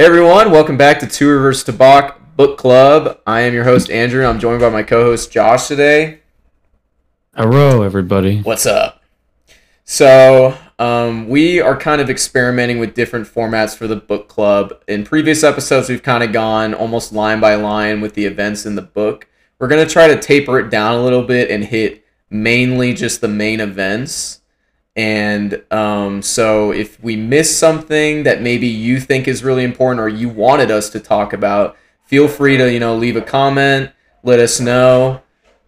Hey everyone, welcome back to Two Rivers to Bach Book Club. I am your host Andrew. I'm joined by my co-host Josh today. Hello, everybody. What's up? So, um, we are kind of experimenting with different formats for the book club. In previous episodes, we've kind of gone almost line by line with the events in the book. We're going to try to taper it down a little bit and hit mainly just the main events. And um, so, if we miss something that maybe you think is really important or you wanted us to talk about, feel free to you know leave a comment, let us know,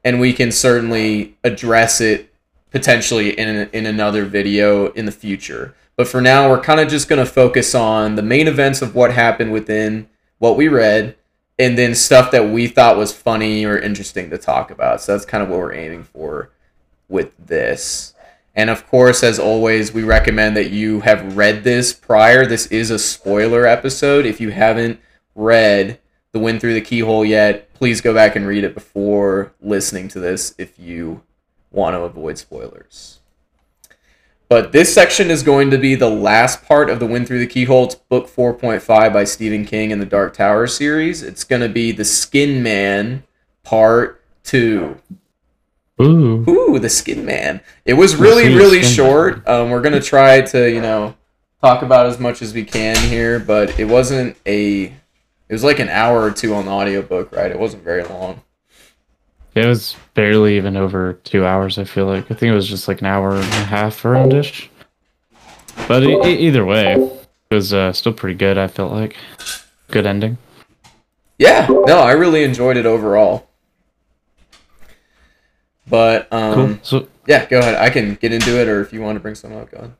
and we can certainly address it potentially in in another video in the future. But for now, we're kind of just going to focus on the main events of what happened within what we read, and then stuff that we thought was funny or interesting to talk about. So that's kind of what we're aiming for with this. And of course, as always, we recommend that you have read this prior. This is a spoiler episode. If you haven't read The Wind Through the Keyhole yet, please go back and read it before listening to this if you want to avoid spoilers. But this section is going to be the last part of The Wind Through the Keyhole. It's book 4.5 by Stephen King in the Dark Tower series. It's going to be The Skin Man Part 2. Ooh. Ooh, the Skin Man. It was really, really short. Um, we're gonna try to, you know, talk about as much as we can here, but it wasn't a. It was like an hour or two on the audiobook, right? It wasn't very long. It was barely even over two hours, I feel like. I think it was just like an hour and a half around ish. But e- e- either way, it was uh, still pretty good, I felt like. Good ending. Yeah, no, I really enjoyed it overall. But um, Cool. So, yeah, go ahead. I can get into it, or if you want to bring something up, go ahead.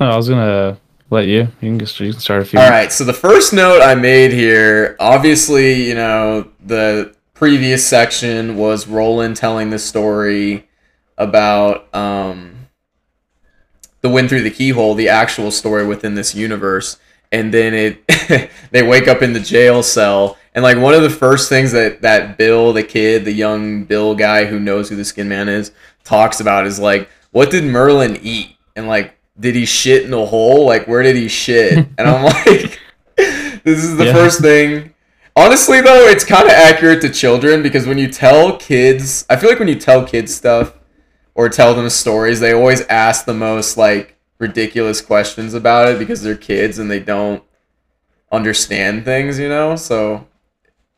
no, I was gonna let you. You can, just, you can start if you All right. So the first note I made here, obviously, you know, the previous section was Roland telling the story about um, the wind through the keyhole, the actual story within this universe, and then it they wake up in the jail cell, and like one of the first things that that Bill, the kid, the young Bill guy who knows who the Skin Man is, talks about is like, what did Maerlyn eat, and like did he shit in the hole? Like, where did he shit? And I'm like, this is the Yeah. first thing. Honestly, though, it's kind of accurate to children because when you tell kids, I feel like when you tell kids stuff or tell them stories, they always ask the most like ridiculous questions about it because they're kids and they don't understand things, you know? So,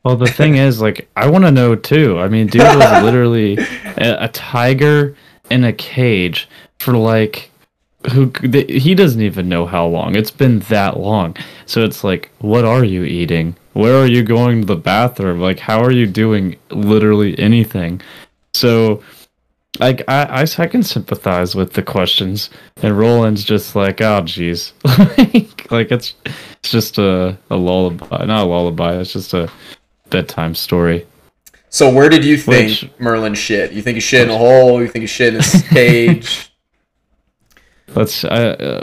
Well, the thing is, like, I want to know too. I mean, dude was literally a, a tiger in a cage for like who th- he doesn't even know how long. It's been that long. So it's like, what are you eating? Where are you going to the bathroom? Like, how are you doing literally anything? So, like, I I, I can sympathize with the questions, and Roland's just like, oh, jeez, like, like it's it's just a a lullaby, not a lullaby. It's just a bedtime story. so where did you think Which- Maerlyn shit? You think he shit in a hole? You think he shit in his cage? Let's uh,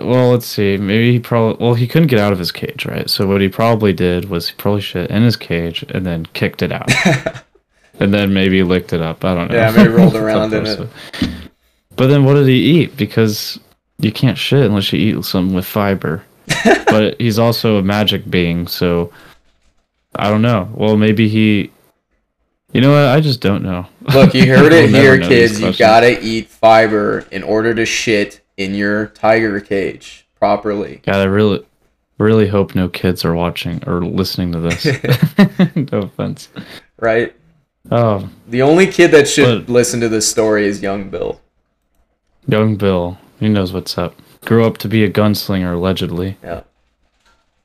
uh, well, let's see. Maybe he probably well he couldn't get out of his cage, right? So what he probably did was he probably shit in his cage and then kicked it out, and then maybe licked it up. I don't know. Yeah, maybe rolled around in it. But then what did he eat? Because you can't shit unless you eat something with fiber. but he's also a magic being, so I don't know. Well, maybe he. You know what? I just don't know. Look, you heard it here, kids. You gotta eat fiber in order to shit in your tiger cage properly. God, I really, really hope no kids are watching or listening to this. no offense. Right? Oh, The only kid that should But- listen to this story is young Bill. young Bill, he knows what's up. Grew up to be a gunslinger, allegedly. Yeah.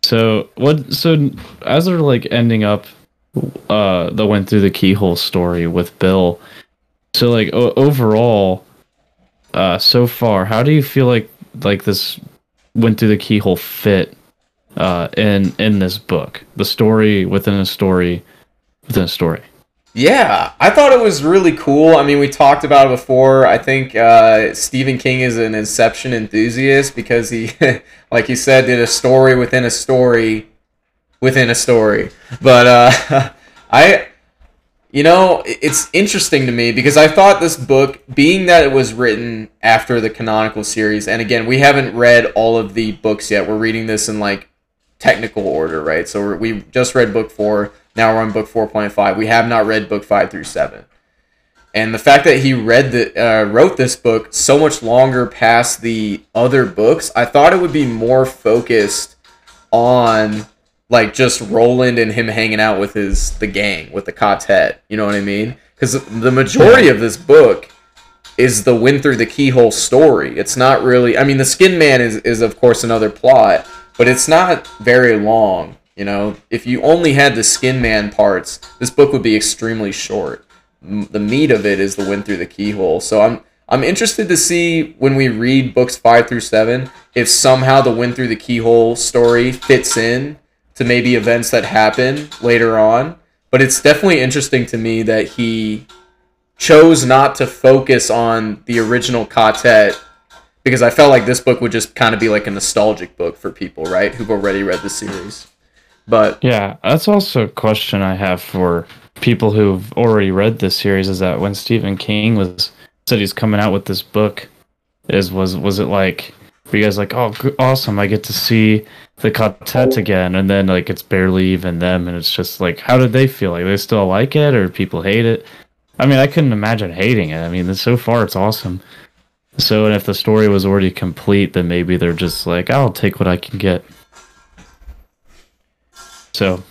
So what? So as they're like ending up, uh, the went through the keyhole story with Bill. So like o- overall, uh, so far, how do you feel like like this went through the keyhole fit, uh, in in this book? The story within a story, within a story. Yeah, I thought it was really cool. I mean, we talked about it before. I think uh, Stephen King is an Inception enthusiast because he, like you said, did a story within a story within a story. But uh, I, you know, it's interesting to me because I thought this book, being that it was written after the canonical series, and again, we haven't read all of the books yet. We're reading this in like technical order, right? So we just read book four. Now we're on book four point five. We have not read book five through seven. And the fact that he read the uh, wrote this book so much longer past the other books, I thought it would be more focused on like just Roland and him hanging out with his the gang with the quartet. You know what I mean? Because the majority of this book is the wind through the keyhole story. It's not really. I mean, the Skin Man is is of course another plot, but it's not very long. You know, if you only had the Skin Man parts, this book would be extremely short. The meat of it is the wind through the keyhole. So I'm I'm interested to see when we read books five through seven if somehow the wind through the keyhole story fits in to maybe events that happen later on. But it's definitely interesting to me that he chose not to focus on the original quartet because I felt like this book would just kind of be like a nostalgic book for people, right, who've already read the series. But Yeah, that's also a question I have for people who've already read this series. Is that when Stephen King was said he's coming out with this book, is was was it like were you guys like, oh, awesome, I get to see the quartet again, and then like it's barely even them, and it's just like, how did they feel? Like they still like it, or people hate it? I mean, I couldn't imagine hating it. I mean, so far it's awesome. So, and if the story was already complete, then maybe they're just like, I'll take what I can get. So,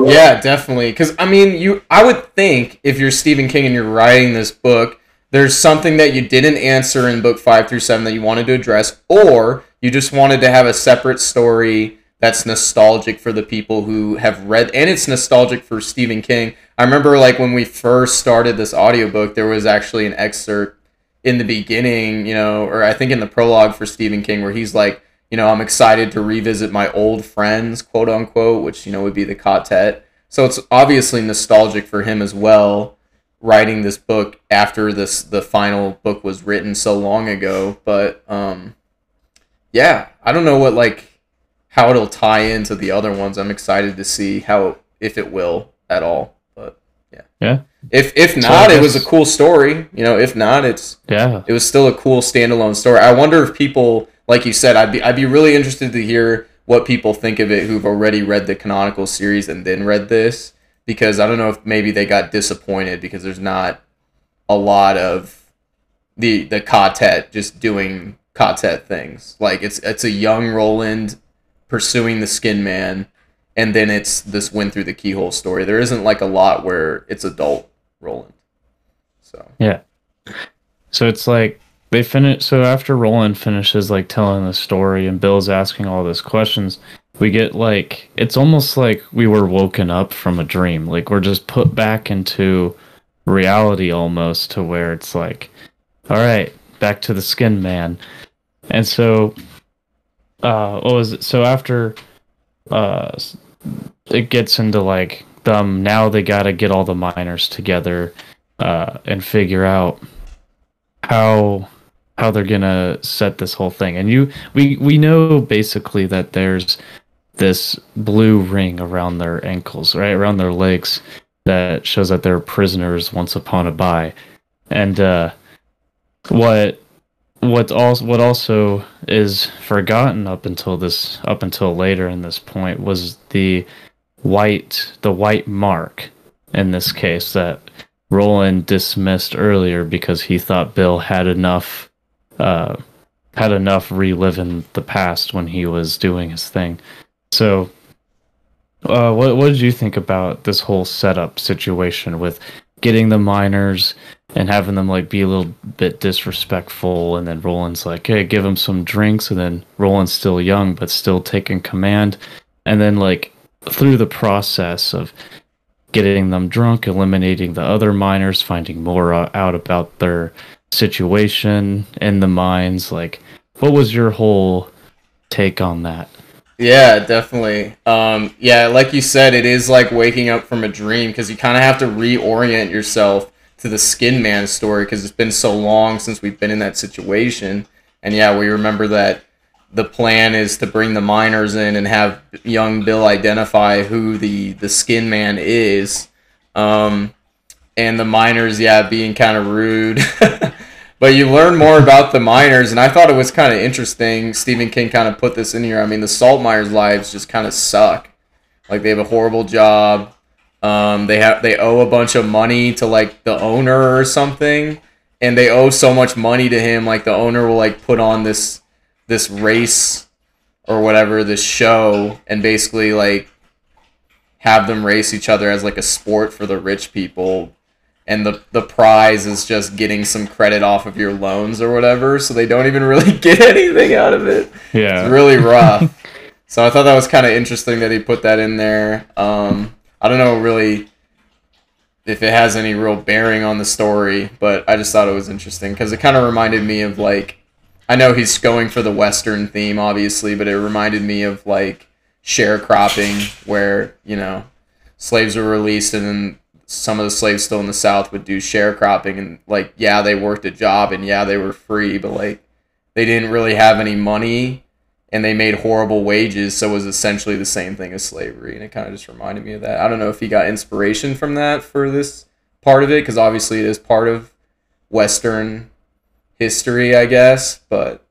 Yeah, definitely. Because I mean, you, I would think if you're Stephen King and you're writing this book, there's something that you didn't answer in book five through seven that you wanted to address, or you just wanted to have a separate story that's nostalgic for the people who have read, and it's nostalgic for Stephen King. I remember like when we first started this audiobook, there was actually an excerpt in the beginning, you know, or I think in the prologue for Stephen King where he's like, you know, I'm excited to revisit my old friends, quote unquote, which, you know, would be the quartet. So it's obviously nostalgic for him as well, writing this book after this the final book was written so long ago. But um yeah, I don't know what like how it'll tie into the other ones. I'm excited to see how if it will at all. But yeah. Yeah. If if So not, I it was a cool story. You know, if not, it's yeah. it was still a cool standalone story. I wonder if people, like you said, I'd be I'd be really interested to hear what people think of it who've already read the canonical series and then read this because I don't know if maybe they got disappointed because there's not a lot of the the quartet just doing quartet things. Like it's it's a young Roland pursuing the Skin Man, and then it's this wind through the keyhole story. There isn't like a lot where it's adult Roland. So Yeah. So it's like they finish. So after Roland finishes like telling the story and Bill's asking all those questions, we get like it's almost like we were woken up from a dream. Like we're just put back into reality almost to where it's like, all right, back to the Skin Man. And so, uh, what was it? So after, uh, it gets into like them now they got to get all the miners together uh, and figure out how how they're gonna set this whole thing. And you, we we know basically that there's this blue ring around their ankles, right around their legs, that shows that they're prisoners once upon a by. And uh, what what also what also is forgotten up until this up until later in this point was the white the white mark in this case that Roland dismissed earlier because he thought Bill had enough uh, had enough reliving the past when he was doing his thing. So, uh, what what did you think about this whole setup situation with getting the miners and having them like be a little bit disrespectful, and then Roland's like, "Hey, give him some drinks," and then Roland's still young but still taking command, and then like through the process of getting them drunk, eliminating the other miners, finding more uh, out about their situation in the mines. Like, what was your whole take on that? Yeah, definitely. Um, yeah, like you said, it is like waking up from a dream because you kind of have to reorient yourself to the Skin Man story because it's been so long since we've been in that situation. And yeah, we remember that the plan is to bring the miners in and have young Bill identify who the the Skin Man is. Um, and the miners, yeah, being kind of rude. but you learn more about the miners, and I thought it was kind of interesting. Stephen King kind of put this in here. I mean, the salt miners' lives just kind of suck. Like they have a horrible job. Um, they have they owe a bunch of money to like the owner or something, and they owe so much money to him. Like the owner will like put on this this race or whatever this show, and basically like have them race each other as like a sport for the rich people and the the prize is just getting some credit off of your loans or whatever so they don't even really get anything out of it. Yeah. it's really rough. So i thought that was kind of interesting that he put that in there. Um i don't know really if it has any real bearing on the story but i just thought it was interesting because it kind of reminded me of like i know he's going for the western theme obviously but it reminded me of like sharecropping where you know slaves were released and then some of the slaves still in the south would do sharecropping and like yeah they worked a job and yeah they were free but like they didn't really have any money and they made horrible wages so it was essentially the same thing as slavery. And it kind of just reminded me of that. I don't know if he got inspiration from that for this part of it because obviously it is part of western history i guess but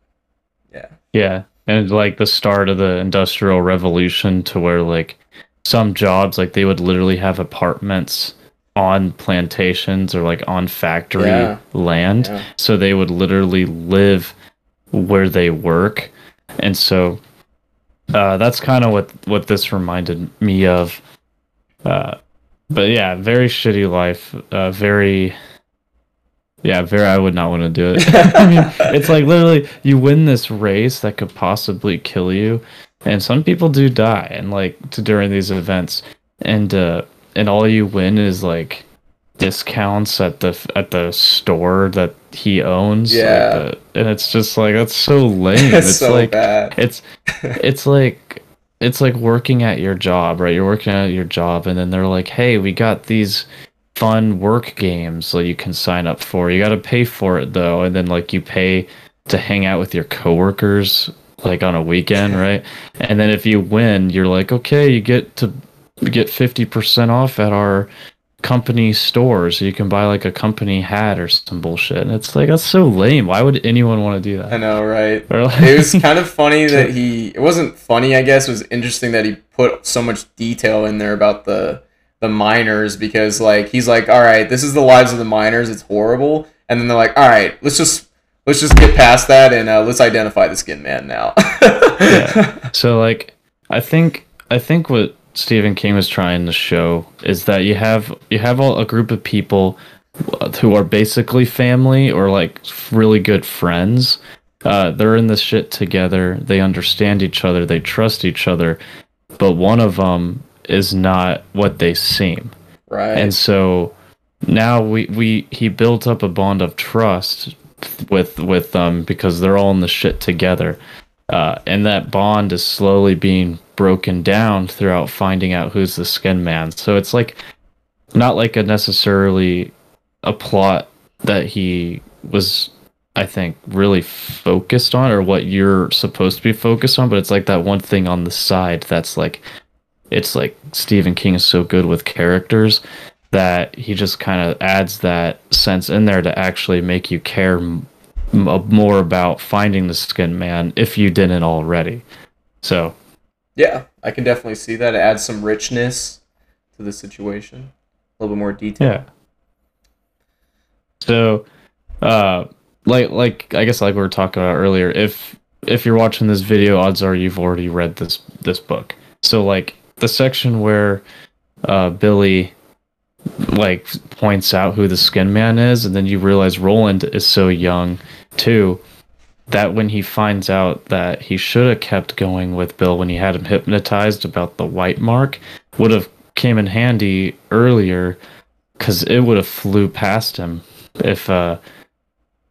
yeah. Yeah, and like the start of the industrial revolution to where like some jobs like they would literally have apartments on plantations or like on factory Yeah. land. Yeah. So they would literally live where they work. And so uh, that's kind of what what this reminded me of. Uh, but yeah, very shitty life. Uh, very yeah, very. I would not want to do it. I mean, it's like literally you win this race that could possibly kill you, and some people do die, and like to, during these events, and uh, and all you win is like discounts at the at the store that he owns. like, Yeah. the- and it's just like that's so lame. it's it's so like bad it's it's like it's like working at your job, right? You're working at your job and then they're like, "Hey, we got these fun work games that you can sign up for. You got to pay for it though." And then like you pay to hang out with your coworkers like on a weekend, right? And then if you win, you're like, "Okay, you get to get 50% off at our company store so you can buy like a company hat or some bullshit." And it's like that's so lame. Why would anyone want to do that? i know right like- it was kind of funny that he it wasn't funny i guess it was interesting that he put so much detail in there about the the miners because like he's like all right this is the lives of the miners it's horrible and then they're like all right let's just let's just get past that and uh, let's identify the skin man now Yeah. So like I think I think what Stephen King was trying to show is that you have you have all, a group of people who are basically family or like really good friends. Uh, they're in this shit together. They understand each other. They trust each other. But one of them is not what they seem right and so now we we he built up a bond of trust with with them because they're all in the shit together uh, and that bond is slowly being broken down throughout finding out who's the skin man. So it's like not like a necessarily a plot that he was i think really focused on or what you're supposed to be focused on but it's like that one thing on the side that's like it's like Stephen King is so good with characters that he just kind of adds that sense in there to actually make you care more about finding the skin man if you didn't already. So, yeah i can definitely see that it adds some richness to the situation a little bit more detail yeah. So, uh like like I guess like we were talking about earlier, if if you're watching this video, odds are you've already read this this book. So like the section where uh Billy like points out who the skin man is and then you realize Roland is so young too that when he finds out that he should have kept going with Bill when he had him hypnotized about the white mark would have came in handy earlier cuz it would have flew past him if uh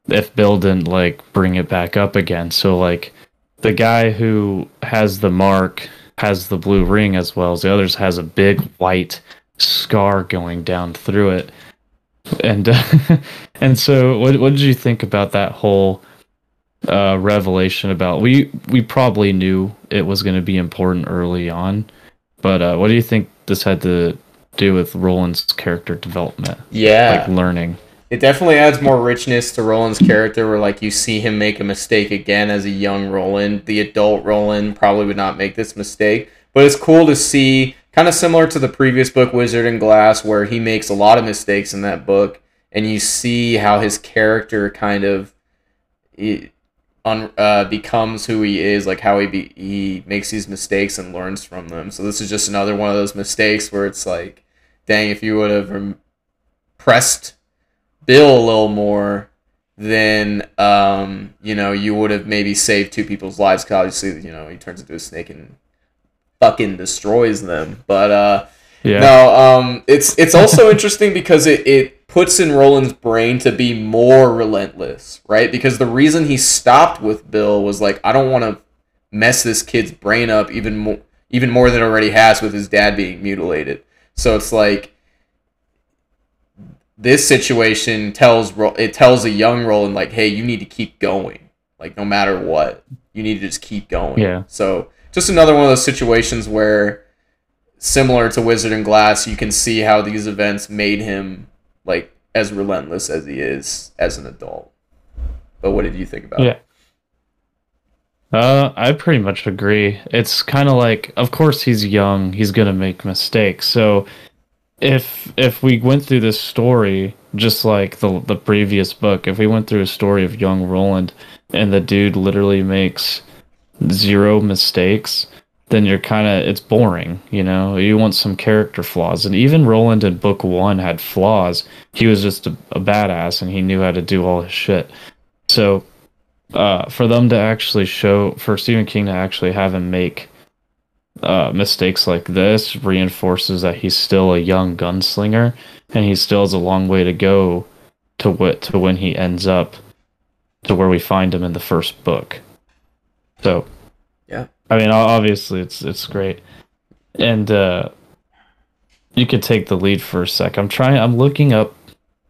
if Bill didn't like bring it back up again. So like the guy who has the mark has the blue ring as well as the others has a big white scar going down through it. And uh, and so what what did you think about that whole uh revelation about we we probably knew it was going to be important early on, but uh what do you think this had to do with Roland's character development, yeah like learning? it definitely adds more richness to Roland's character where like you see him make a mistake again as a young Roland. The adult Roland probably would not make this mistake. But it's cool to see kind of similar to the previous book, Wizard and Glass, where he makes a lot of mistakes in that book, and you see how his character kind of un, uh, becomes who he is, like how he be, he makes these mistakes and learns from them. So this is just another one of those mistakes where it's like, dang, if you would have pressed Bill a little more, then um, you know you would have maybe saved two people's lives. Cause obviously, you know he turns into a snake and fucking destroys them. But uh, yeah. no, um, it's it's also interesting because it it puts in Roland's brain to be more relentless, right? Because the reason he stopped with Bill was like, I don't want to mess this kid's brain up even more even more than it already has with his dad being mutilated. So it's like this situation tells it tells a young Roland like, hey, you need to keep going, like no matter what, you need to just keep going. Yeah. So just another one of those situations where, similar to Wizard and Glass, you can see how these events made him like as relentless as he is as an adult. But what did you think about yeah. it? Uh, I pretty much agree. It's kind of like, of course, he's young. He's gonna make mistakes. So if if we went through this story just like the the previous book, if we went through a story of young Roland and the dude literally makes zero mistakes, then you're kind of it's boring, you know. You want some character flaws, and even Roland in book one had flaws. He was just a, a badass, and he knew how to do all his shit. So, uh, for them to actually show, for Stephen King to actually have him make uh, mistakes like this reinforces that he's still a young gunslinger and he still has a long way to go to what to when he ends up to where we find him in the first book. So, yeah. I mean, obviously it's it's great. And uh you could take the lead for a sec. I'm trying I'm looking up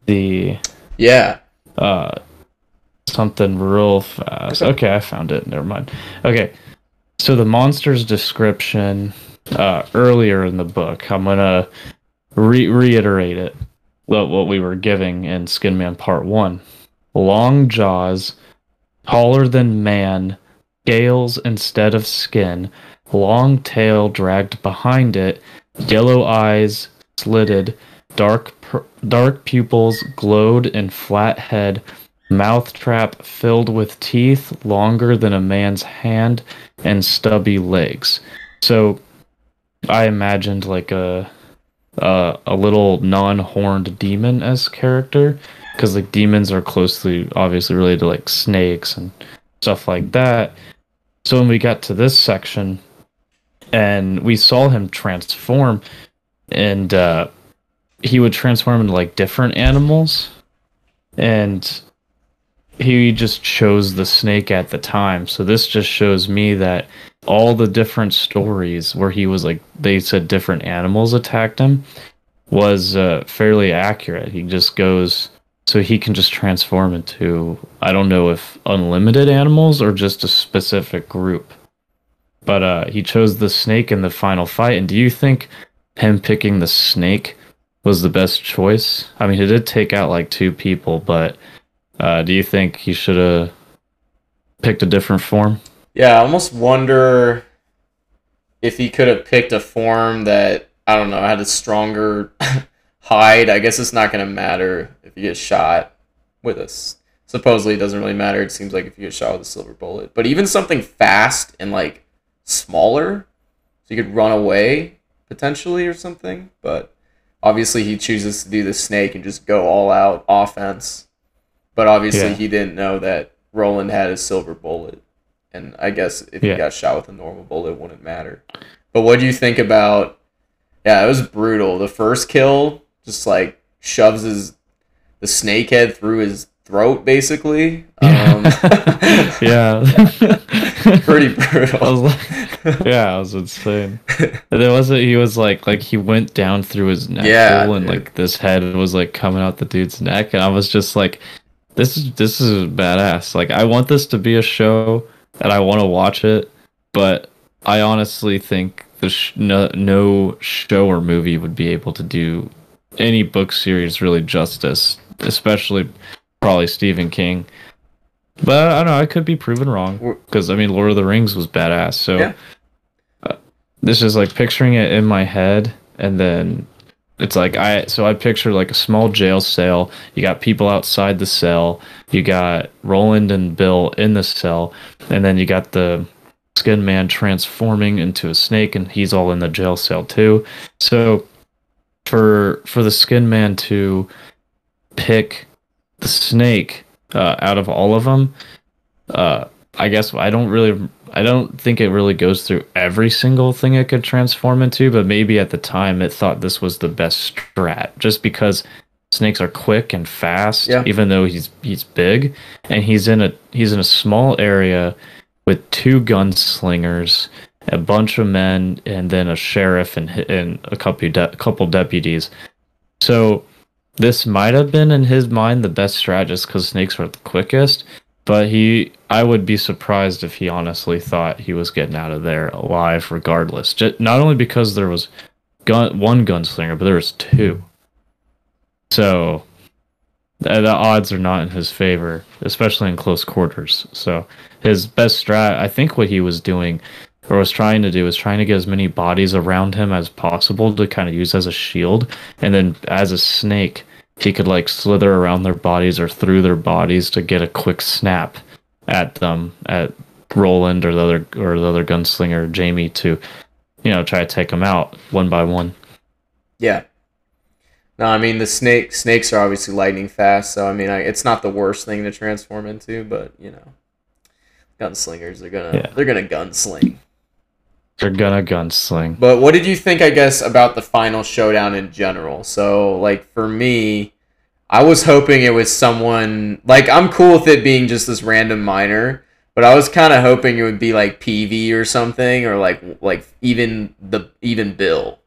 the Yeah. Uh something real fast. Okay, I found it. Never mind. Okay. So the monster's description uh, earlier in the book, I'm gonna re- reiterate it. What what we were giving in Skin Man Part One: long jaws, taller than man, scales instead of skin, long tail dragged behind it, yellow eyes slitted, dark dark pupils glowed in flat head mouth trap filled with teeth longer than a man's hand and stubby legs. So I imagined like a a, a little non-horned demon as character because like demons are closely obviously related to like snakes and stuff like that. So when we got to this section and we saw him transform and uh he would transform into like different animals and he just chose the snake at the time. So this just shows me that all the different stories where he was like they said different animals attacked him was uh, fairly accurate. He just goes so he can just transform into I don't know if unlimited animals or just a specific group. But uh, he chose the snake in the final fight. And do you think him picking the snake was the best choice? I mean, he did take out like two people, but uh, do you think he should have picked a different form? Yeah, I almost wonder if he could have picked a form that I don't know had a stronger hide. I guess it's not going to matter if you get shot with us. Supposedly, it doesn't really matter. It seems like if you get shot with a silver bullet, but even something fast and like smaller, so you could run away potentially or something. But obviously, he chooses to do the snake and just go all out offense but obviously, yeah. he didn't know that Roland had a silver bullet. And I guess if yeah. he got shot with a normal bullet, it wouldn't matter. But what do you think about? Yeah, it was brutal. The first kill just like shoves his the snake head through his throat, basically. Um, yeah, pretty brutal. I was like, yeah, it was insane. There was a, he was like like he went down through his neck yeah, hole and dude. like this head was like coming out the dude's neck, and I was just like, this is this is badass. Like I want this to be a show and I want to watch it, but I honestly think the sh- no, no show or movie would be able to do any book series really justice especially probably Stephen King. But I don't know. I could be proven wrong because I mean, Lord of the Rings was badass. So Yeah. uh, this is like picturing it in my head, and then it's like I. So I picture like a small jail cell. You got people outside the cell. You got Roland and Bill in the cell, and then you got the Skin Man transforming into a snake, and he's all in the jail cell too. So for for the Skin Man to pick the snake uh, out of all of them, uh, I guess I don't really, I don't think it really goes through every single thing it could transform into, but maybe at the time it thought this was the best strat, just because snakes are quick and fast, Yeah. even though he's he's big, and he's in a he's in a small area with two gunslingers, a bunch of men, and then a sheriff and and a couple de- couple deputies. So this might have been in his mind the best strat just because snakes are the quickest. But he, I would be surprised if he honestly thought he was getting out of there alive, regardless. Just, not only because there was gun one gunslinger, but there was two. So the odds are not in his favor, especially in close quarters. So his best strat, I think, what he was doing or was trying to do was trying to get as many bodies around him as possible to kind of use as a shield, and then as a snake, he could like slither around their bodies or through their bodies to get a quick snap at them at Roland or the other or the other gunslinger Jamie to you know try to take them out one by one. Yeah. No, I mean the snake snakes are obviously lightning fast, so I mean I, it's not the worst thing to transform into, but you know, gunslingers they're gonna Yeah. they're gonna gunsling. They're gonna gunsling. But what did you think, I guess, about the final showdown in general? So, like, for me, I was hoping it was someone. Like, I'm cool with it being just this random miner, but I was kind of hoping it would be like Peavy or something, or like, like even the even Bill,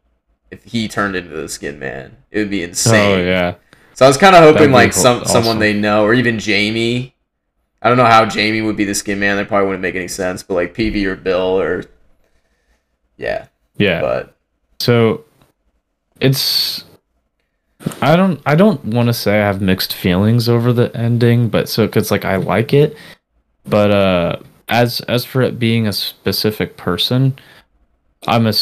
if he turned into the Skin Man, it would be insane. Oh yeah, So I was kind of hoping like ho- some someone awesome. they know, or even Jamie. I don't know how Jamie would be the Skin Man. That probably wouldn't make any sense. But like Peavy or Bill or yeah, yeah. but. So it's I don't I don't want to say I have mixed feelings over the ending, but so cuz like I like it, but uh as as for it being a specific person, I'm a,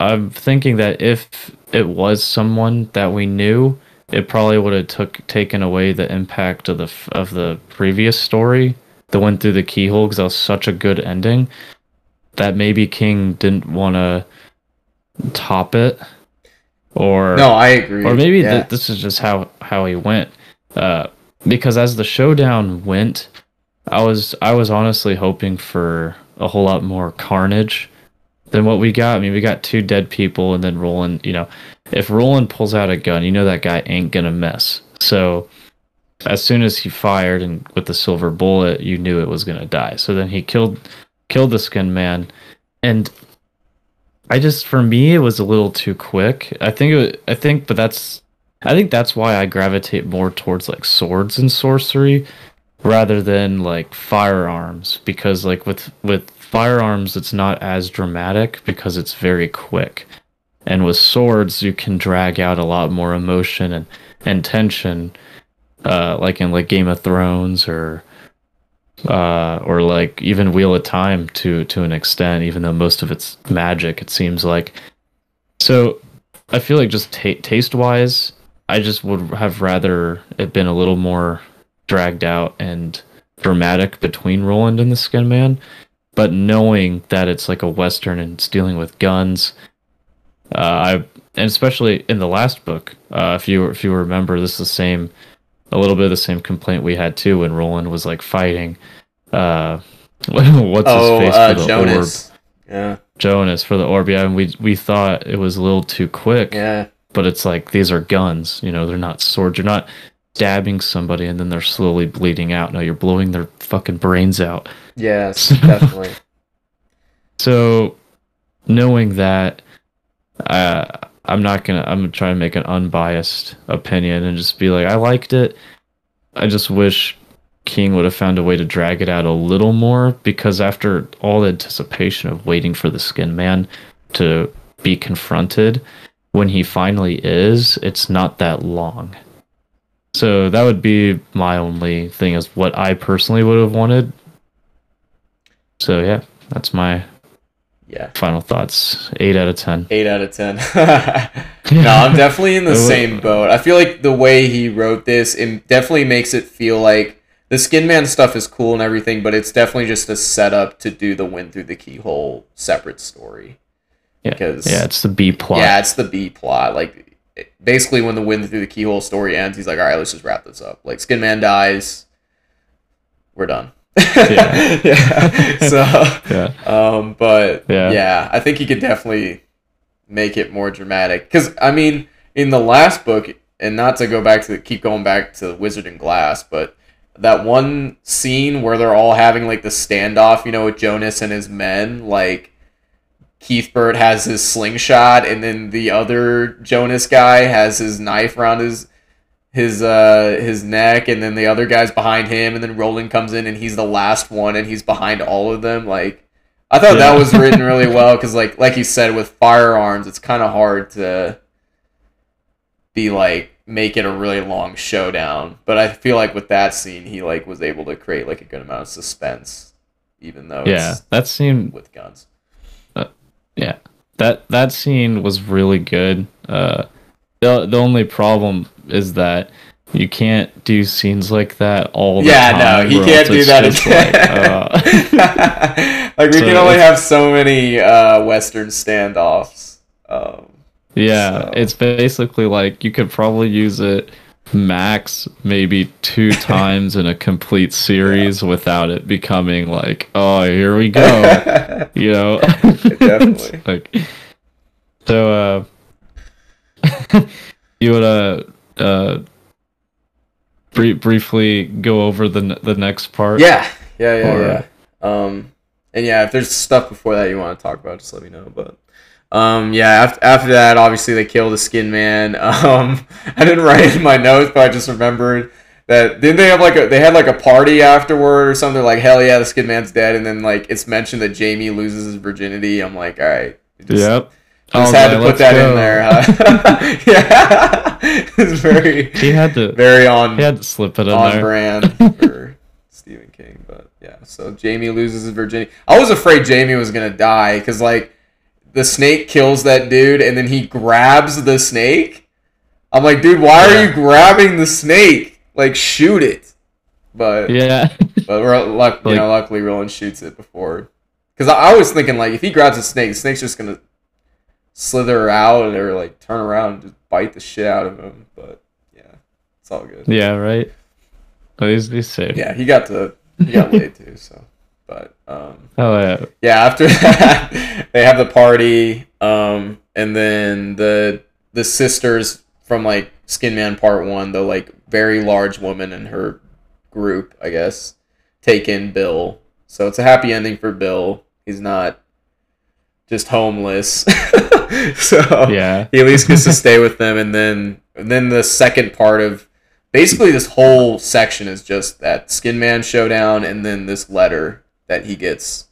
I'm thinking that if it was someone that we knew, it probably would have took taken away the impact of the of the previous story that went through the keyhole because that was such a good ending that maybe King didn't want to top it? Or No, I agree. or maybe yeah. th- this is just how how he went. Uh because as the showdown went i was i was honestly hoping for a whole lot more carnage than what we got. I mean we got two dead people and then roland you know if roland pulls out a gun you know that guy ain't gonna mess. So as soon as he fired and with the silver bullet you knew it was gonna die. So then he killed killed the skin man and I just for me it was a little too quick. I think it, I think but that's I think that's why I gravitate more towards like swords and sorcery rather than like firearms because like with with firearms it's not as dramatic because it's very quick. And with swords you can drag out a lot more emotion and and tension uh like in like Game of Thrones or uh, or like even Wheel of Time to to an extent, even though most of it's magic. It seems like. So, I feel like just ta- taste wise, I just would have rather it been a little more dragged out and dramatic between Roland and the Skin Man, but knowing that it's like a western and it's dealing with guns, uh, I and especially in the last book, uh, if you if you remember, this is the same a little bit of the same complaint we had too when Roland was like fighting uh what's oh, his face uh, for the Jonas. Yeah, Jonas for the orb yeah and we we thought it was a little too quick yeah, but it's like these are guns you know they're not swords you're not stabbing somebody and then they're slowly bleeding out. No you're blowing their fucking brains out. Yes, definitely. so knowing that uh i'm not gonna i'm gonna try to make an unbiased opinion and just be like i liked it i just wish king would have found a way to drag it out a little more because after all the anticipation of waiting for the skin man to be confronted when he finally is it's not that long So that would be my only thing is what I personally would have wanted. So yeah, that's my Yeah. final thoughts. Eight out of ten. Eight out of ten. no, I'm definitely in the same boat. I feel like the way he wrote this, it definitely makes it feel like the Skin Man stuff is cool and everything, but it's definitely just a setup to do the wind through the keyhole separate story. Yeah, Because- yeah, it's the B plot. Yeah, it's the B plot. Like it- basically, when the wind through the keyhole story ends, he's like, "All right, let's just wrap this up." Like Skin Man dies, we're done. Yeah. yeah. So, yeah, um, but Yeah. yeah. I think he could definitely make it more dramatic. Because I mean, in the last book, and not to go back to keep going back to Wizard and Glass, but that one scene where they're all having like the standoff, you know, with Jonas and his men, like Cuthbert has his slingshot, and then the other Jonas guy has his knife around his his uh his neck, and then the other guy's behind him, and then Roland comes in and he's the last one, and he's behind all of them. Like I thought that was written really well because, like like you said, with firearms, it's kind of hard to be like make it a really long showdown. But I feel like with that scene, he like was able to create like a good amount of suspense, even though yeah. it's That scene, with guns. yeah, that that scene was really good. Uh, the the only problem is that you can't do scenes like that all the Yeah, time. Yeah, no, he can't do that. like, uh, like we So can only have so many uh, Western standoffs. Um, Yeah, So- it's basically like you could probably use it max maybe two times in a complete series without it becoming like, oh, here we go. You know? Definitely. like so uh you wanna uh brie- briefly go over the ne- the next part. yeah, yeah, yeah, Or- yeah. Um, and yeah, if there's stuff before that you want to talk about, just let me know. But um, yeah, after, after that, obviously they kill the Skin Man. Um, I didn't write it in my notes, but I just remembered that didn't they have like a they had like a party afterward or something like hell yeah the Skin Man's dead, and then like it's mentioned that Jamie loses his virginity. I'm like, all right, just, Yep. Just I had to put that let's in there. Huh? yeah, it's very He had to very on he had to slip it in on there. brand for Stephen King. But yeah, so Jamie loses his virginity. I was afraid Jamie was gonna die because like the snake kills that dude and then he grabs the snake. I'm like, dude, why are you grabbing the snake? Like, shoot it. But Yeah. but we're luck, you Like- know, luckily Roland shoots it before. Because I, I was thinking like if he grabs a snake, the snake's just gonna slither out or like turn around and just bite the shit out of him. But yeah, it's all good. yeah, right. Oh, he's, he's safe. Yeah, he got to he got laid too. So, but um, Oh yeah. yeah, after that they have the party, um, and then the the sisters from like Skin Man Part One, the like very large woman and her group, I guess, take in Bill. So it's a happy ending for Bill. He's not just homeless. so Yeah. he at least gets to stay with them and then and then the second part of basically this whole section is just that skin man showdown and then this letter that he gets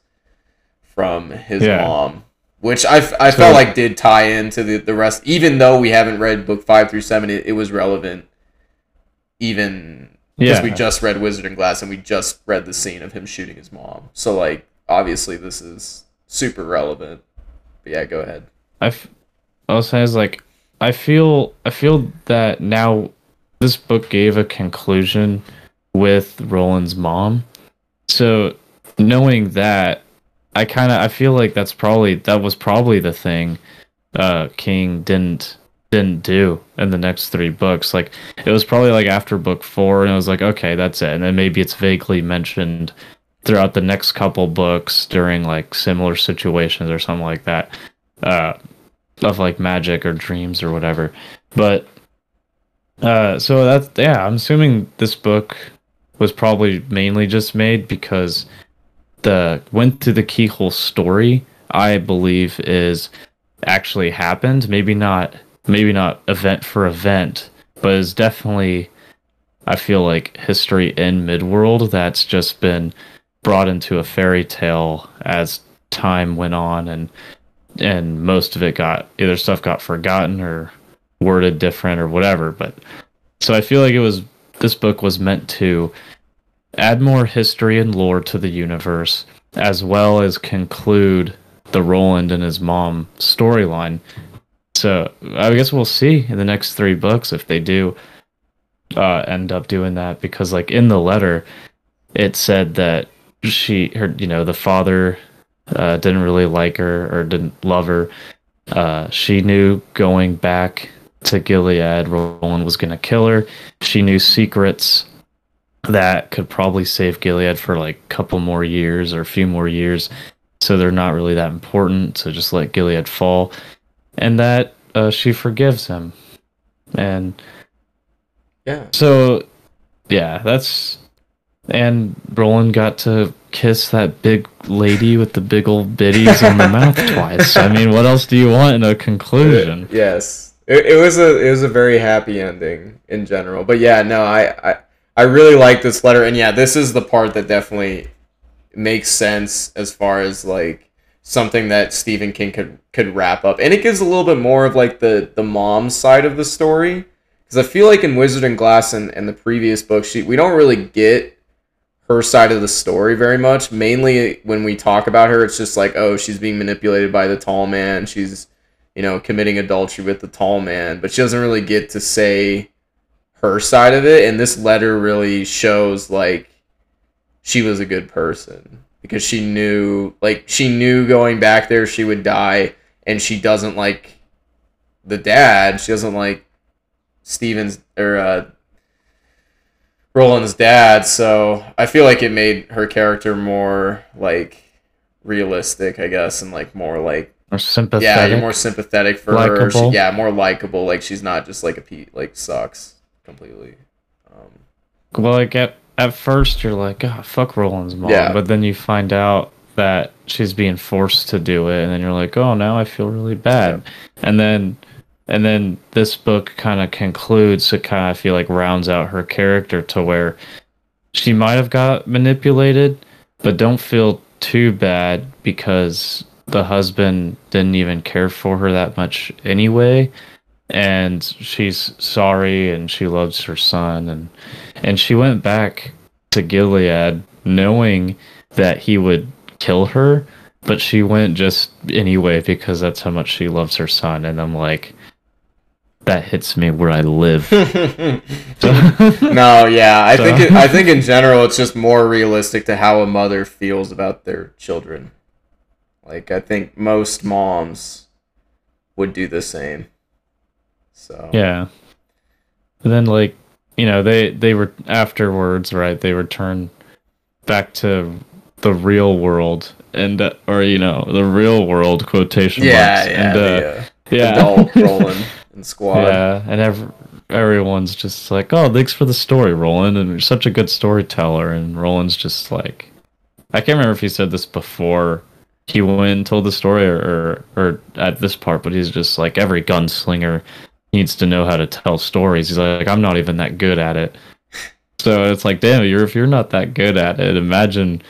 from his Yeah. mom which I So- felt like did tie into the, the rest even though we haven't read book five through seven it, it was relevant even because Yeah. we just read wizard and glass and we just read the scene of him shooting his mom so like obviously this is super relevant but yeah go ahead I, f- I was saying is like I feel I feel that now this book gave a conclusion with Roland's mom. So knowing that, I kind of I feel like that's probably that was probably the thing uh King didn't didn't do in the next three books. Like it was probably like after book four, and it was like okay, that's it. And then maybe it's vaguely mentioned throughout the next couple books during like similar situations or something like that. Uh, of like magic or dreams or whatever. But uh so that's yeah, I'm assuming this book was probably mainly just made because the went through the keyhole story I believe is actually happened. Maybe not maybe not event for event, but is definitely I feel like history in Midworld that's just been brought into a fairy tale as time went on and and most of it got either stuff got forgotten or worded different or whatever but So I feel like it was this book was meant to add more history and lore to the universe, as well as conclude the Roland and his mom storyline. So I guess we'll see in the next three books if they do uh, end up doing that because, like in the letter, it said that she, her, you know, the father uh, didn't really like her or didn't love her. Uh, she knew going back to Gilead, Roland was going to kill her. She knew secrets that could probably save Gilead for like a couple more years or a few more years. So they're not really that important. So just let Gilead fall. And that uh, she forgives him. And yeah. So, yeah, that's. And Roland got to kiss that big lady with the big old bitties on the mouth twice. I mean, what else do you want in a conclusion? Uh, yes. It, it was a it was a very happy ending in general. But yeah, no, I, I I really like this letter, and yeah, this is the part that definitely makes sense as far as like something that Stephen King could could wrap up, and it gives a little bit more of like the the mom side of the story, because I feel like in Wizard and Glass and, and the previous book, she we don't really get her side of the story very much. Mainly when we talk about her, it's just like, oh, she's being manipulated by the tall man. She's, you know, committing adultery with the tall man, but she doesn't really get to say her side of it. And this letter really shows like she was a good person. Because she knew like she knew going back there she would die. And she doesn't like the dad. She doesn't like Steven's or uh Roland's dad so I feel like it made her character more like realistic I guess and like more like More sympathetic. yeah you're more sympathetic for her. She, yeah more likable. Like she's not just like a pe like sucks completely. Um Well, like at at first you're like, God, fuck Roland's mom, Yeah. but then you find out that she's being forced to do it, and then you're like, oh, now I feel really bad, and then and then this book kind of concludes. It kind of feel like rounds out her character to where she might have got manipulated, but don't feel too bad because the husband didn't even care for her that much anyway and she's sorry and she loves her son and and she went back to Gilead knowing that he would kill her but she went just anyway because that's how much she loves her son and I'm like that hits me where I live no, yeah, I So- think it, I think in general it's just more realistic to how a mother feels about their children. Like I think most moms would do the same. So Yeah. And then like, you know, they they were afterwards, right? They return back to the real world and uh, or you know, the real world quotation yeah, marks. yeah, and uh, the, uh, yeah. adult Roland and squad. yeah, and ev- everyone's just like, "Oh, thanks for the story, Roland." And you're such a good storyteller and Roland's just like I can't remember if he said this before he went and told the story or, or or at this part, but he's just like every gunslinger needs to know how to tell stories. He's like, I'm not even that good at it. So it's like, damn, you're if you're not that good at it, imagine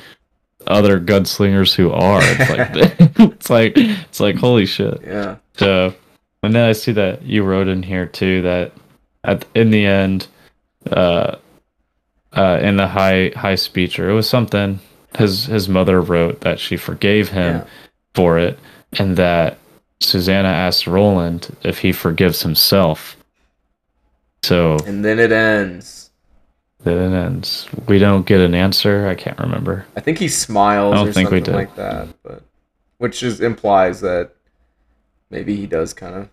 other gunslingers who are. It's like it's like it's like holy shit. Yeah. So and then I see that you wrote in here too that at in the end, uh, uh, in the high high speech or it was something his his mother wrote that she forgave him Yeah. for it and that Susanna asked Roland if he forgives himself. So And then it ends. then it ends. We don't get an answer. I can't remember. I think he smiles I don't think we did. like that, but which is implies that maybe he does kind of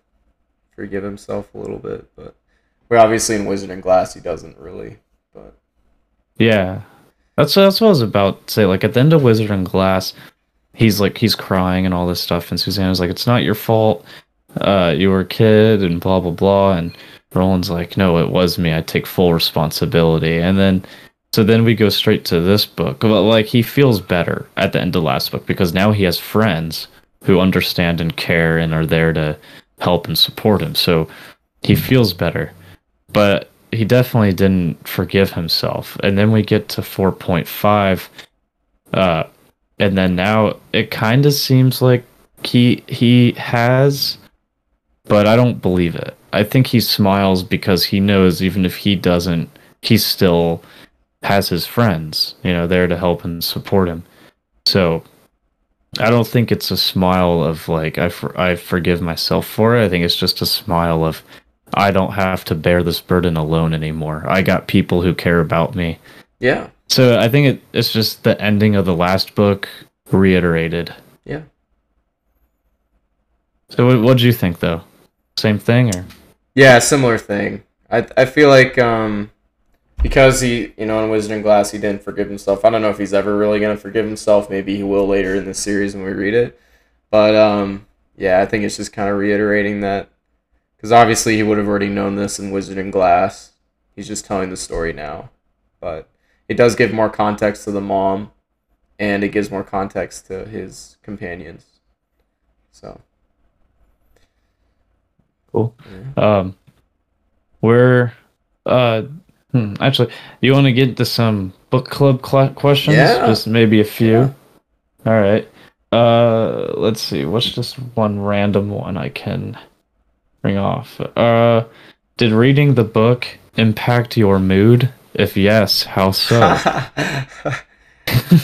forgive himself a little bit, but we're obviously in Wizard and Glass he doesn't really. But Yeah, that's that's what I was about to say. Like at the end of Wizard and Glass, he's like he's crying and all this stuff, and Susanna's like, "It's not your fault. Uh, you were a kid," and blah blah blah. And Roland's like, "No, it was me. I take full responsibility." And then, so then we go straight to this book. But like he feels better at the end of last book because now he has friends who understand and care and are there to help and support him. So he feels better but he definitely didn't forgive himself. And then we get to 4.5 uh and then now it kind of seems like he he has but I don't believe it. I think he smiles because he knows even if he doesn't, he still has his friends, you know, there to help and support him. So I don't think it's a smile of like I for, I forgive myself for it. I think it's just a smile of I don't have to bear this burden alone anymore. I got people who care about me. Yeah. So I think it, it's just the ending of the last book reiterated. Yeah. So what what do you think though? Same thing or? Yeah, similar thing. I I feel like um because he you know in Wizard and Glass he didn't forgive himself. I don't know if he's ever really gonna forgive himself. Maybe he will later in the series when we read it. But um yeah, I think it's just kind of reiterating that because obviously he would have already known this in Wizard and Glass. He's just telling the story now, but it does give more context to the mom, and it gives more context to his companions. So Cool. Um, we're uh, hmm, actually, you want to get to some book club cl- questions? Yeah. Just maybe a few. Yeah. All right. Uh, let's see. What's just one random one I can bring off? Uh, did reading the book impact your mood? If yes, how so?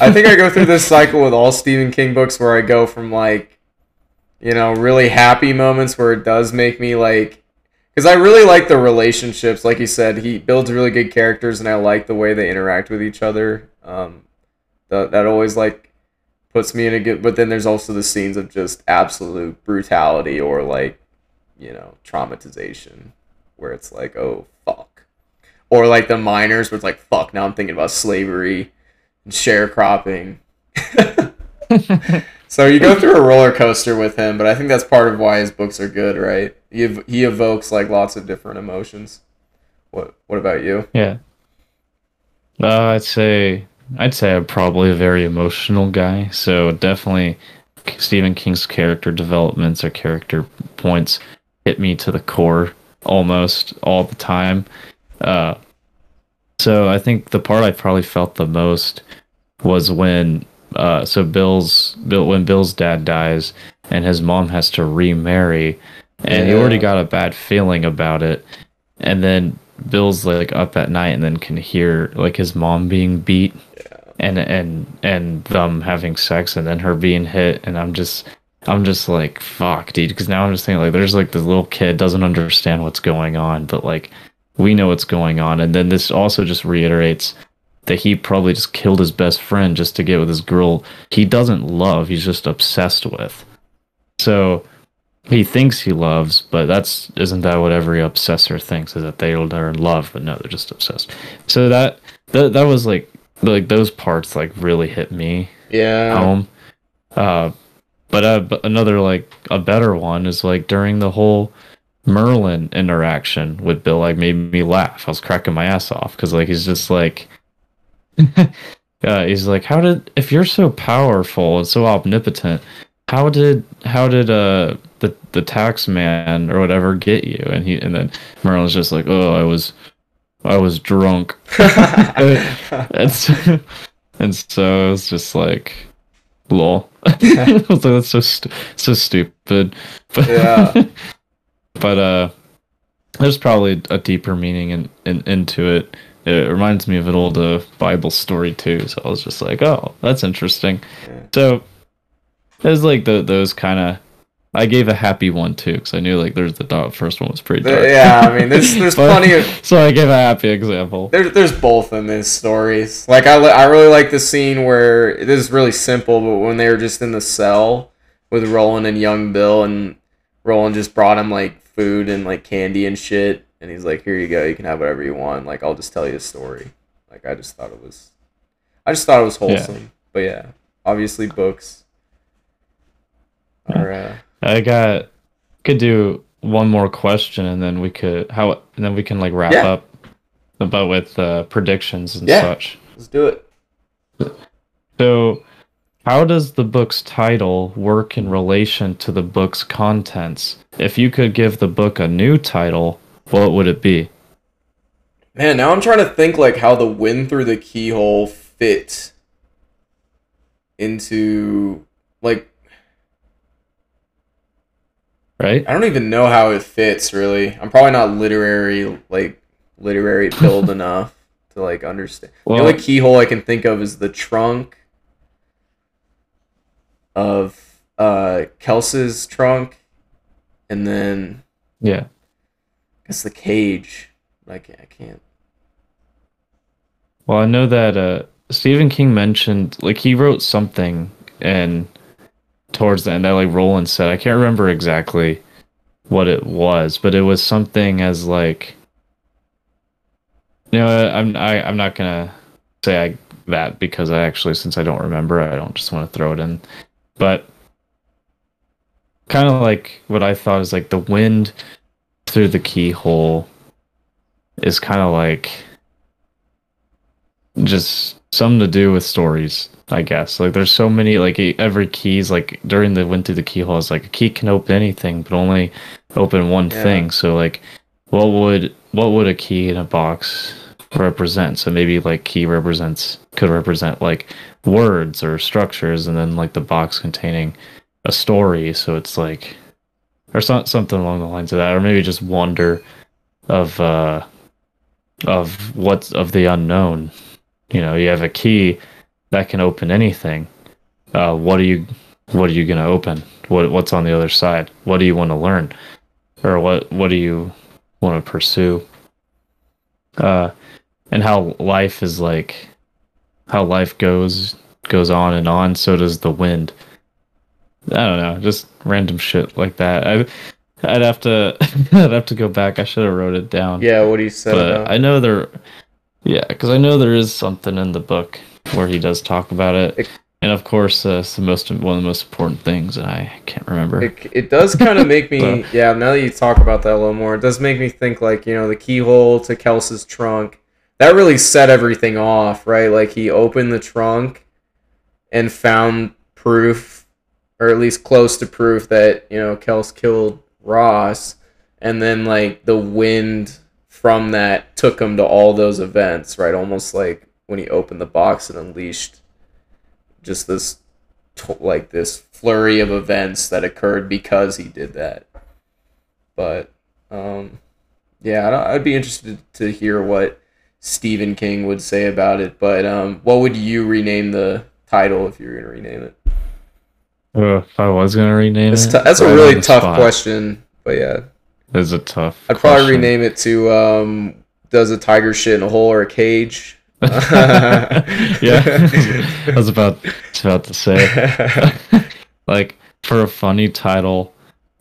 I think I go through this cycle with all Stephen King books where I go from like, you know, really happy moments where it does make me like, because I really like the relationships. Like you said, he builds really good characters, and I like the way they interact with each other. Um, that that always like puts me in a good. But then there's also the scenes of just absolute brutality or like, you know, traumatization, where it's like, oh fuck, or like the miners, where it's like, fuck. Now I'm thinking about slavery and sharecropping. so you go through a roller coaster with him, but I think that's part of why his books are good, right? He ev- he evokes like lots of different emotions. What what about you? yeah. Uh, I'd say I'd say I'm probably a very emotional guy. So definitely, Stephen King's character developments or character points hit me to the core almost all the time. Uh, so I think the part I probably felt the most was when uh, so Bill's Bill when Bill's dad dies and his mom has to remarry, and he Yeah. already got a bad feeling about it, and then Bill's like up at night and then can hear like his mom being beat and and and them having sex and then her being hit. And I'm just I'm just like fuck dude. Because now I'm just thinking like there's like this little kid doesn't understand what's going on but like we know what's going on. And then this also just reiterates that he probably just killed his best friend just to get with this girl he doesn't love he's just obsessed with. So he thinks he loves, but that's isn't that what every obsessor thinks is that they are in love, but no, they're just obsessed. So that that that was like like those parts like really hit me Yeah. home. Uh, but uh, but another like a better one is like during the whole Maerlyn interaction with Bill, like made me laugh. I was cracking my ass off because like he's just like. Uh, he's like, how did if you're so powerful and so omnipotent, how did how did uh the the tax man or whatever get you? And he and then Maerlyn's just like, oh, I was I was drunk. and so, and so it was just like, lol. I was like, that's so stu- so stupid. But Yeah. but uh, there's probably a deeper meaning in, in into it. It reminds me of an old uh, Bible story too. So I was just like, oh, that's interesting. Yeah. So it was like the, those kind of. I gave a happy one too because I knew like there's the dot first one was pretty dark. yeah, I mean, there's there's But- plenty of So I gave a happy example. There's there's both in these stories. Like I, I really like the scene where this is really simple, but when they were just in the cell with Roland and young Bill, and Roland just brought him like food and like candy and shit, and he's like, "Here you go, you can have whatever you want. Like I'll just tell you a story." Like I just thought it was, I just thought it was wholesome. But yeah, obviously books are. Uh, I got could do one more question and then we could how and then we can like wrap Yeah. up about with uh, predictions and Yeah. such. let's do it. So, how does the book's title work in relation to the book's contents? If you could give the book a new title, what would it be? Man, now I'm trying to think like how the wind through the keyhole fit into like right? I don't even know how it fits really. I'm probably not literary like literary build enough to like understand. Well- the only keyhole I can think of is the trunk of uh Kells's trunk, and then Yeah. I guess the cage. Like I can't. Well, I know that uh, Stephen King mentioned like he wrote something and towards the end that like Roland said I can't remember exactly what it was, but it was something as like you know I'm I, I'm not gonna say I, that because I actually since I don't remember I don't just want to throw it in, but kind of like what I thought is like the wind through the keyhole is kind of like just something to do with stories i guess. Like there's so many like every keys like during the wind through the keyhole is like a key can open anything but only open one Yeah. thing. So like what would what would a key in a box represent? So maybe like key represents could represent like words or structures and then like the box containing a story. So it's like or some, something along the lines of that or maybe just wonder of uh of what's of the unknown you know you have a key that can open anything uh what are you what are you going to open? What what's on the other side? What do you want to learn? Or what what do you want to pursue? Uh and how life is like how life goes goes on and on so does the wind. I don't know just random shit like that. I i'd have to i'd have to go back. I should have wrote it down. Yeah, what do you say? I know there, yeah, because I know there is something in the book where he does talk about it, and of course, uh, it's the most one of the most important things, and I can't remember. It, it does kind of make me, So- yeah. Now that you talk about that a little more, it does make me think like you know the keyhole to Kells's trunk. That really set everything off, right? Like he opened the trunk and found proof, or at least close to proof that you know Kels killed Ross, and then like the wind from that took him to all those events, right? Almost like when he opened the box and unleashed just this like this flurry of events that occurred because he did that. But um, yeah, I'd, I'd be interested to hear what Stephen King would say about it. But um, what would you rename the title if you were gonna rename it? Uh, if I was gonna rename That's, it, t- that's a really tough spot. question. But yeah, It's a tough. I'd probably rename it to um, "Does a tiger shit in a hole or a cage?" yeah, I was about about to say like for a funny title.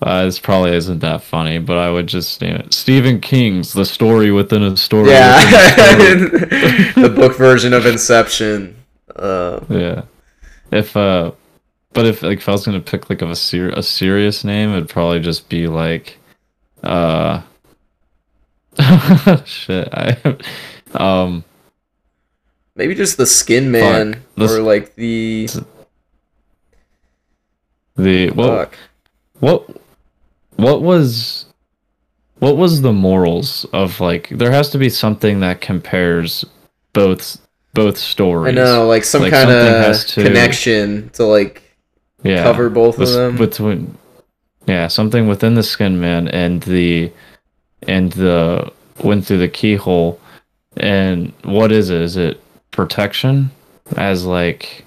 Uh, this probably isn't that funny, but I would just name it Stephen King's The Story Within a Story. yeah, a Story. the book version of Inception. Uh, Yeah. If uh but if like if I was gonna pick like of a ser- a serious name, it'd probably just be like uh shit. I um maybe just the Skin Man This- or like the the what fuck. what what was what was the morals of like there has to be something that compares both both stories. I know, like some Like, kind of connection to like yeah. cover both of them. between yeah something within the skin man and the and the wind through the keyhole and what is it is it protection as like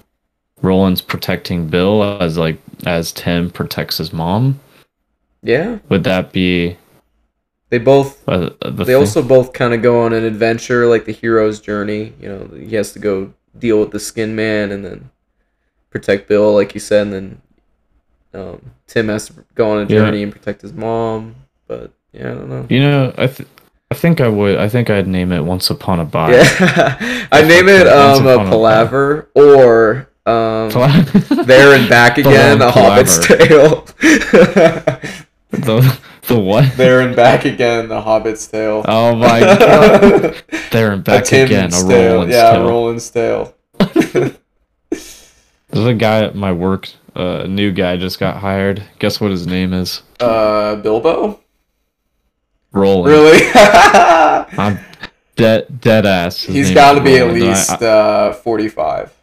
roland's protecting bill as like as tim protects his mom yeah, would that be they both uh, the they thing? also both kind of go on an adventure, like the hero's journey. You know, he has to go deal with the Skin Man and then protect Bill, like you said, and then um, Tim has to go on a Yeah. journey and protect his mom. But yeah, I don't know. you know i th- i think i would i think i'd name it once upon a buy Yeah, I name it um a Upon a- palaver or um there and back again, a Hobbit's tale. the, the what there and back again, the Hobbit's tale. oh my god there and a back again Tim's a roland's yeah, tale. Roland's tale. There's a guy at my work, a uh, new guy just got hired. Guess what his name is? Uh, Bilbo. Roland. Really? I'm dead dead ass. His He's got to be at Roland, and I- least I- uh, forty-five.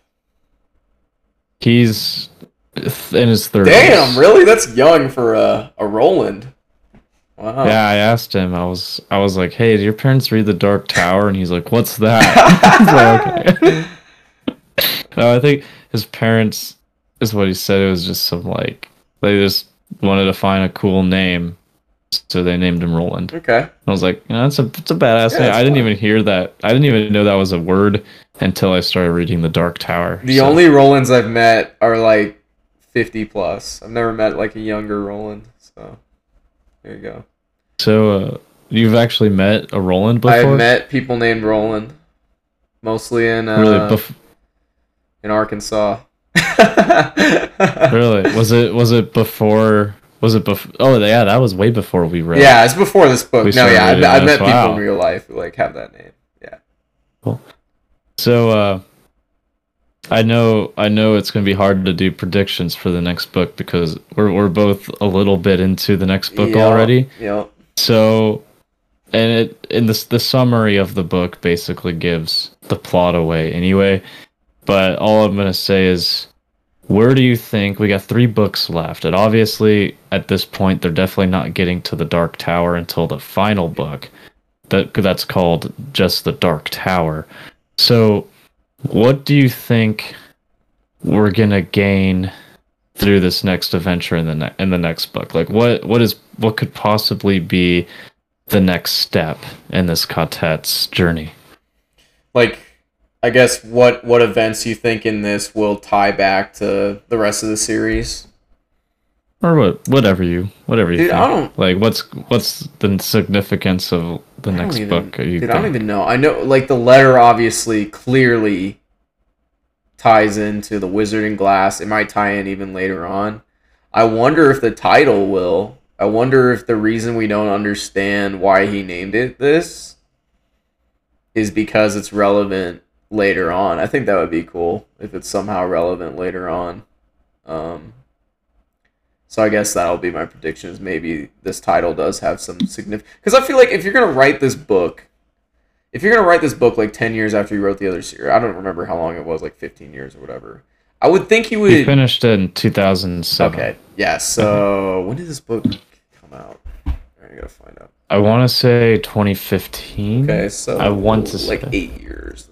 he's in his 30s. Damn, really? That's young for a a Roland. Wow. Yeah, I asked him. I was I was like, "Hey, do your parents read The Dark Tower?" And he's like, "What's that?" like, okay. no, I think his parents is what he said. It was just some like they just wanted to find a cool name, so they named him Roland. Okay. I was like, you know, that's a it's a badass Yeah, name. I didn't fun. even hear that. I didn't even know that was a word until I started reading The Dark Tower. The So- only Rolands I've met are like fifty plus. I've never met like a younger Roland. So there you go. so uh, you've actually met a Roland before? I've met people named Roland, mostly in uh, really bef- in Arkansas. really was it was it before was it before oh yeah that was way before we read Yeah, it's before this book. We no, yeah, I've, I've met this, people wow. in real life who like have that name. Yeah. Cool. So uh i know i know it's going to be hard to do predictions for the next book because we're, we're both a little bit into the next book Yeah, already Yeah. so and it in this the summary of the book basically gives the plot away anyway but all i'm going to say is where do you think we got three books left and obviously at this point they're definitely not getting to the dark tower until the final book that that's called just the dark tower. So what do you think we're to gain through this next adventure in the ne- in the next book? Like what what is what could possibly be the next step in this quartet's journey? Like, I guess what what events you think in this will tie back to the rest of the series? or what whatever you whatever you Dude, think I don't- like what's what's the significance of the I next even- book you Dude, I don't even know. I know, like the letter obviously clearly ties into the wizard Wizarding Glass. It might tie in even later on. I wonder if the title will. I wonder if the reason we don't understand why he named it this is because it's relevant later on. I think that would be cool if it's somehow relevant later on. Um, so I guess that'll be my prediction. Is maybe this title does have some significant. Because I feel like if you're gonna write this book, if you're gonna write this book like ten years after you wrote the other series, I don't remember how long it was, like fifteen years or whatever. I would think you he would. finished it in 2007 Okay. Yeah. So when did this book come out? I gotta find out. i want to say 2015 Okay, so I want to like say- eight years.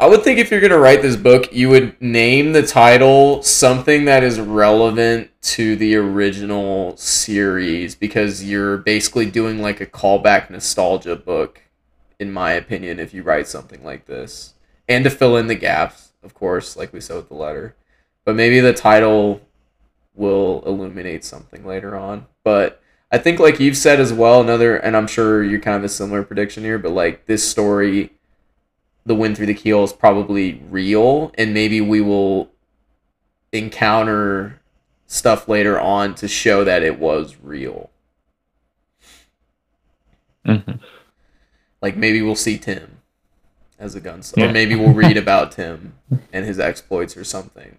I would think if you're gonna write this book, you would name the title something that is relevant to the original series because you're basically doing like a callback nostalgia book, in my opinion, if you write something like this. And to fill in the gaps, of course, like we said with the letter. But maybe the title will illuminate something later on. But I think like you've said as well, another and I'm sure you're kind of a similar prediction here, but like this story the wind through the keyhole is probably real and maybe we will encounter stuff later on to show that it was real. Mhm. Like maybe we'll see Tim as a gunslinger. Yeah. Or maybe we'll read about Tim and his exploits or something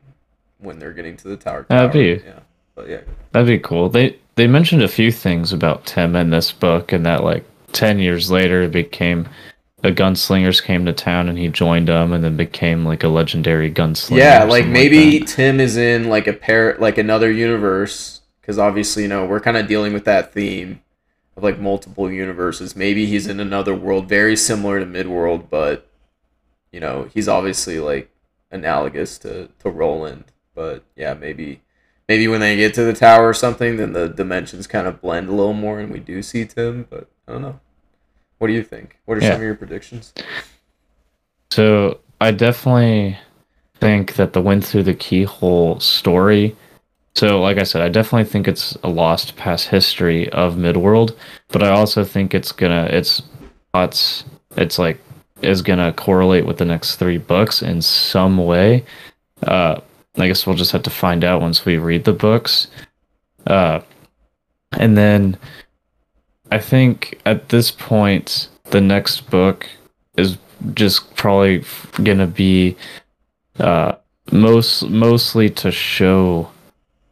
when they're getting to the tower. That'd tower. be- Yeah. But yeah. That'd be cool. They they mentioned a few things about Tim in this book, and that like ten years later, it became the gunslingers came to town, and he joined them, and then became like a legendary gunslinger. Yeah, like maybe that. Tim is in like a pair, like another universe, because obviously, you know, we're kind of dealing with that theme of like multiple universes. Maybe he's in another world very similar to Midworld, but you know, he's obviously like analogous to to Roland. But yeah, maybe maybe when they get to the tower or something, then the dimensions kind of blend a little more, and we do see Tim. But I don't know. What do you think? What are Yeah. some of your predictions? So I definitely think that the wind through the keyhole story. So, like I said, I definitely think it's a lost past history of Midworld, but I also think it's gonna it's it's it's like is gonna correlate with the next three books in some way. Uh, I guess we'll just have to find out once we read the books. Uh, and then I think at this point, the next book is just probably gonna be uh, most mostly to show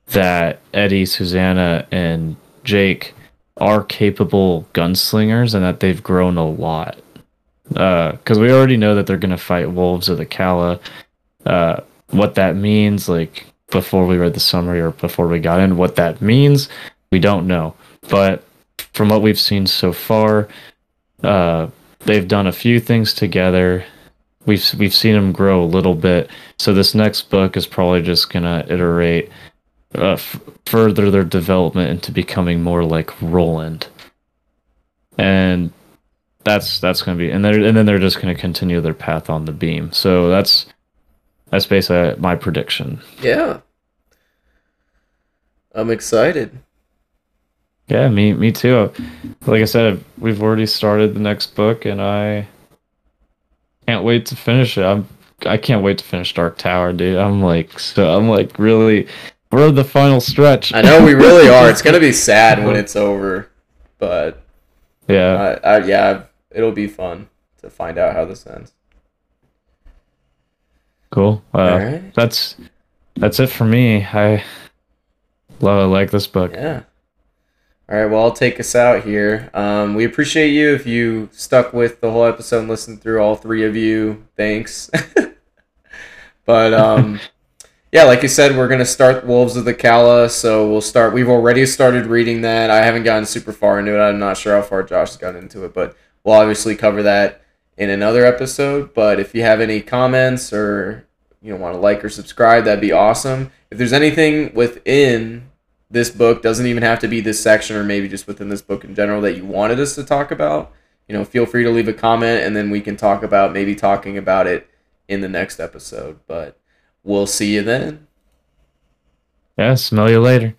that Eddie, Susanna, and Jake are capable gunslingers and that they've grown a lot. Because we already know that they're gonna fight wolves of the Calla. Uh, what that means, like before we read the summary or before we got in. What that means, we don't know. But from what we've seen so far, uh, they've done a few things together. We've we've seen them grow a little bit. So this next book is probably just gonna iterate uh, f- further their development into becoming more like Roland, and that's that's gonna be and then and then they're just gonna continue their path on the beam. So that's that's basically my prediction. Yeah. I'm excited. Yeah, me me too. Like I said, we've already started the next book, and I can't wait to finish it. I'm I can't wait to finish Dark Tower, dude. I'm like so I'm like really we're the final stretch. I know we really are. It's gonna be sad when it's over, but yeah, I, I, yeah, it'll be fun to find out how this ends. cool. Uh, All right. That's that's it for me. I love I like this book. Yeah. All right. Well, I'll take us out here. Um, we appreciate you if you stuck with the whole episode and listened through all three of you. Thanks. but um, yeah, like you said, we're gonna start Wolves of the Calla. So we'll start. We've already started reading that. I haven't gotten super far into it. I'm not sure how far Josh has gotten into it, but we'll obviously cover that in another episode. But if you have any comments or you know want to like or subscribe, that'd be awesome. If there's anything within this book doesn't even have to be this section or maybe just within this book in general that you wanted us to talk about you know feel free to leave a comment and then we can talk about maybe talking about it in the next episode but we'll see you then Yeah, smell you later.